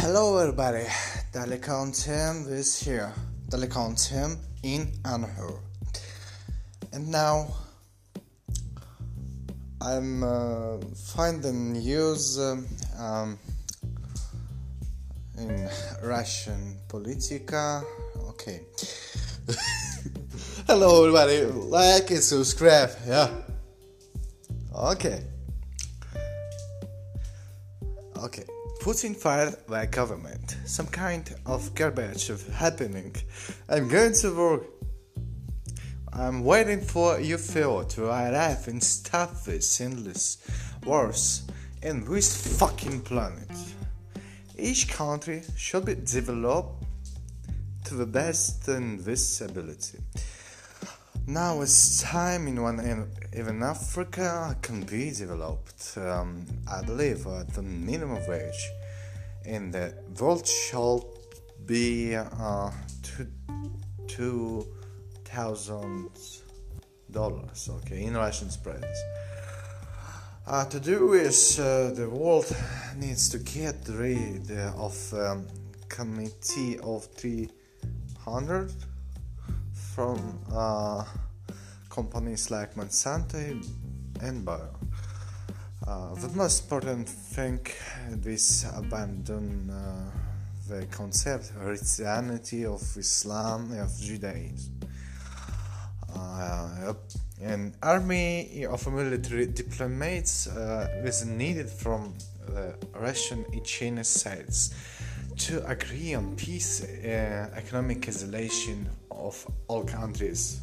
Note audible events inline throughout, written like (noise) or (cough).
Hello everybody, Telecom Tim is here. Telecom Tim in Anhur. And now I'm uh, finding news um, um, in Russian Politica. Okay. (laughs) Hello everybody, like and subscribe. Yeah. Okay. Okay. Putin fired by government. Some kind of garbage of happening. I'm going to work. I'm waiting for UFO to arrive and stop this endless wars in this fucking planet. Each country should be developed to the best in this ability. Now it's time in one even Africa can be developed, um, I believe, the minimum wage. And the world shall be uh, two, two thousand dollars, okay, in Russian spreads. Uh, to do this, uh, the world needs to get rid of um, committee of 300 from uh, companies like Monsanto and Bayer. Uh, the most important thing is abandon uh, the concept of Christianity, of Islam, of Judaism. Uh, an army of military diplomats uh, is needed from the Russian and Chinese sides to agree on peace, uh, economic isolation of all countries.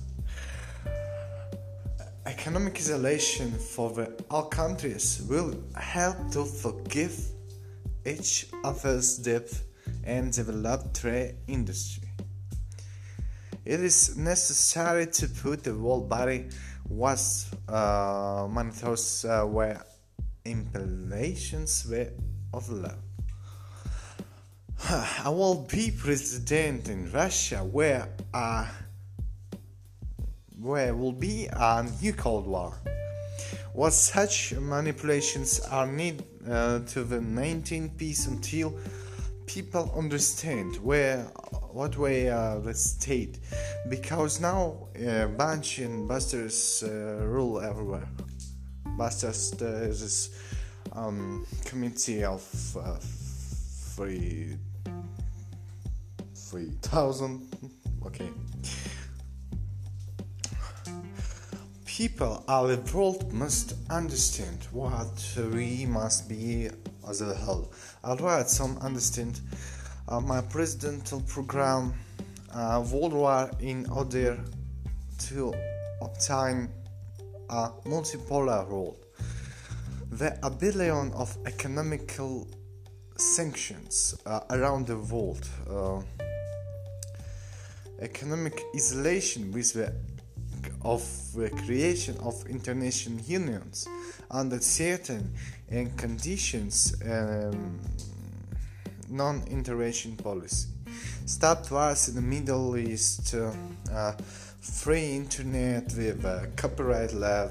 Economic isolation for all countries will help to forgive each other's debt and develop trade industry. It is necessary to put the world body was uh, manifest uh, were of love. (sighs) I will be president in Russia where uh, where will be a new Cold War. What such manipulations are needed uh, to the maintain peace until people understand where what way uh, the state because now uh, bunch and busters uh, rule everywhere. Busters there's this um, committee of uh, three three thousand okay people the world must understand what we must be as a whole. I'll write some understand uh, my presidential program uh, World War in order to obtain a multipolar world. The ability of economical sanctions uh, around the world, uh, economic isolation with the of the creation of international unions under certain and conditions um, non-intervention policy. Stop wars in the middle east uh, free internet with uh, copyright law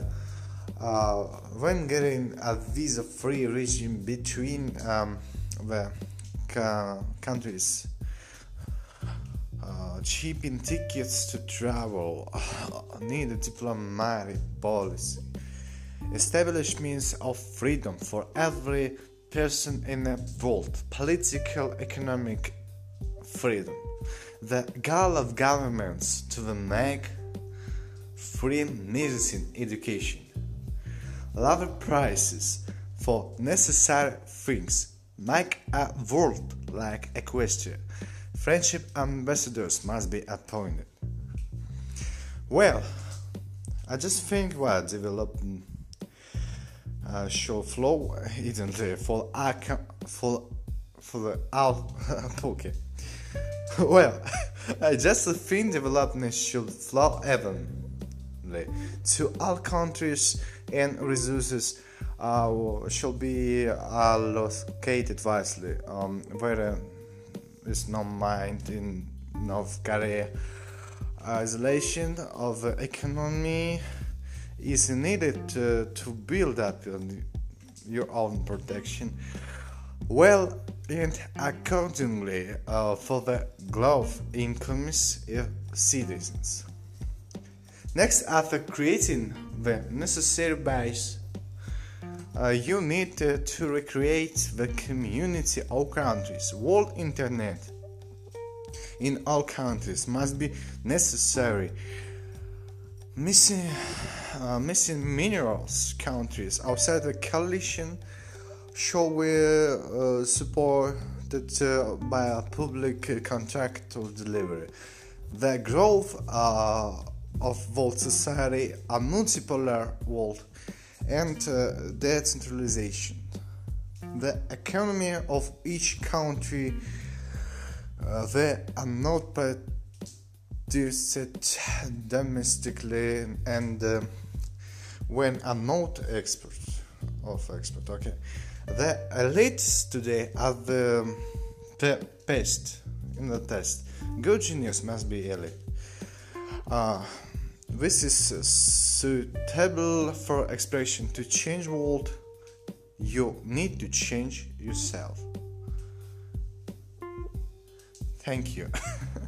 uh, when getting a visa free regime between um, the countries cheaping tickets to travel, need a diplomatic policy. Establish means of freedom for every person in the world, political, economic freedom. The goal of governments to make free medicine education. Lower prices for necessary things. Make a world like Equestria Friendship ambassadors must be appointed. Well, I just think what developing uh, show flow (laughs) isn't there for for for the out (laughs) okay. well, (laughs) I just think development should flow evenly to all countries and resources uh, should be allocated wisely. Um, where is not mind in North Korea. Isolation of economy is needed to, to build up your own protection. well and accordingly uh, for the growth incomes of citizens. Next, after creating the necessary base, uh, you need uh, to recreate the community of countries. World Internet in all countries must be necessary. Missing, uh, missing minerals countries outside the coalition shall be uh, supported uh, by a public contract of delivery. The growth uh, of world society, a multipolar world, and uh, decentralization. The economy of each country, uh, they are not produced domestically and uh, when are not expert of expert. Okay, the elites today are the, the best in the test. Good genius must be elite. Uh, this is suitable for expression to change world. You need to change yourself. Thank you. (laughs)